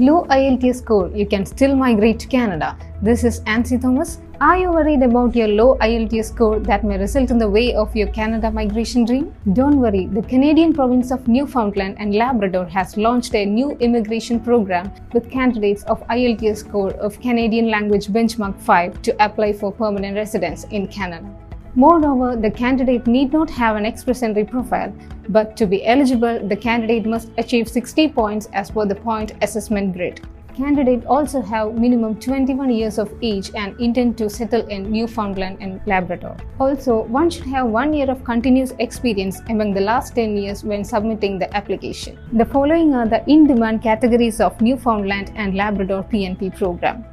Low IELTS score, you can still migrate to Canada. This is Nancy Thomas. Are you worried about your low IELTS score that may result in the way of your Canada migration dream? Don't worry, the Canadian province of Newfoundland and Labrador has launched a new immigration program with candidates of IELTS score of Canadian Language Benchmark 5 to apply for permanent residence in Canada. Moreover, the candidate need not have an express entry profile, but to be eligible, the candidate must achieve 60 points as per the point assessment grid. Candidate also have minimum 21 years of age and intend to settle in Newfoundland and Labrador. Also, one should have one year of continuous experience among the last 10 years when submitting the application. The following are the in-demand categories of Newfoundland and Labrador PNP program.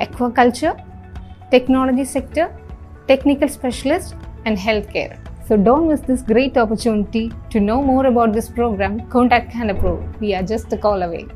Aquaculture, technology sector, technical specialist, and healthcare. So don't miss this great opportunity. To know more about this program, contact CanApprove. We are just a call away.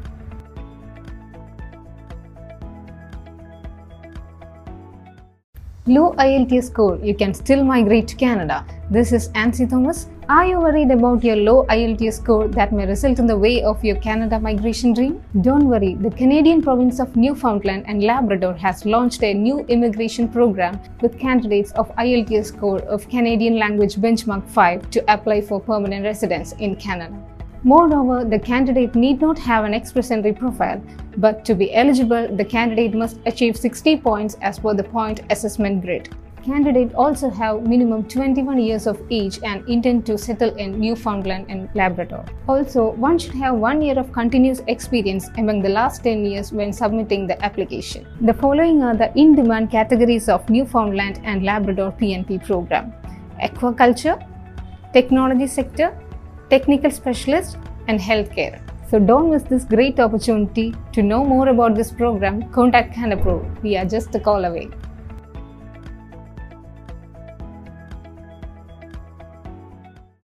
Low IELTS score, you can still migrate to Canada. This is Nancy Thomas. Are you worried about your low IELTS score that may result in the way of your Canada migration dream? Don't worry, the Canadian province of Newfoundland and Labrador has launched a new immigration program with candidates of IELTS score of Canadian Language Benchmark 5 to apply for permanent residence in Canada. Moreover, the candidate need not have an express entry profile, but to be eligible, the candidate must achieve 60 points as per the point assessment grid. Candidate also have minimum 21 years of age and intend to settle in Newfoundland and Labrador. Also, one should have one year of continuous experience among the last 10 years when submitting the application. The following are the in-demand categories of Newfoundland and Labrador PNP program. Aquaculture, technology sector, technical specialist, and healthcare. So don't miss this great opportunity. To know more about this program, contact CanApprove. We are just a call away.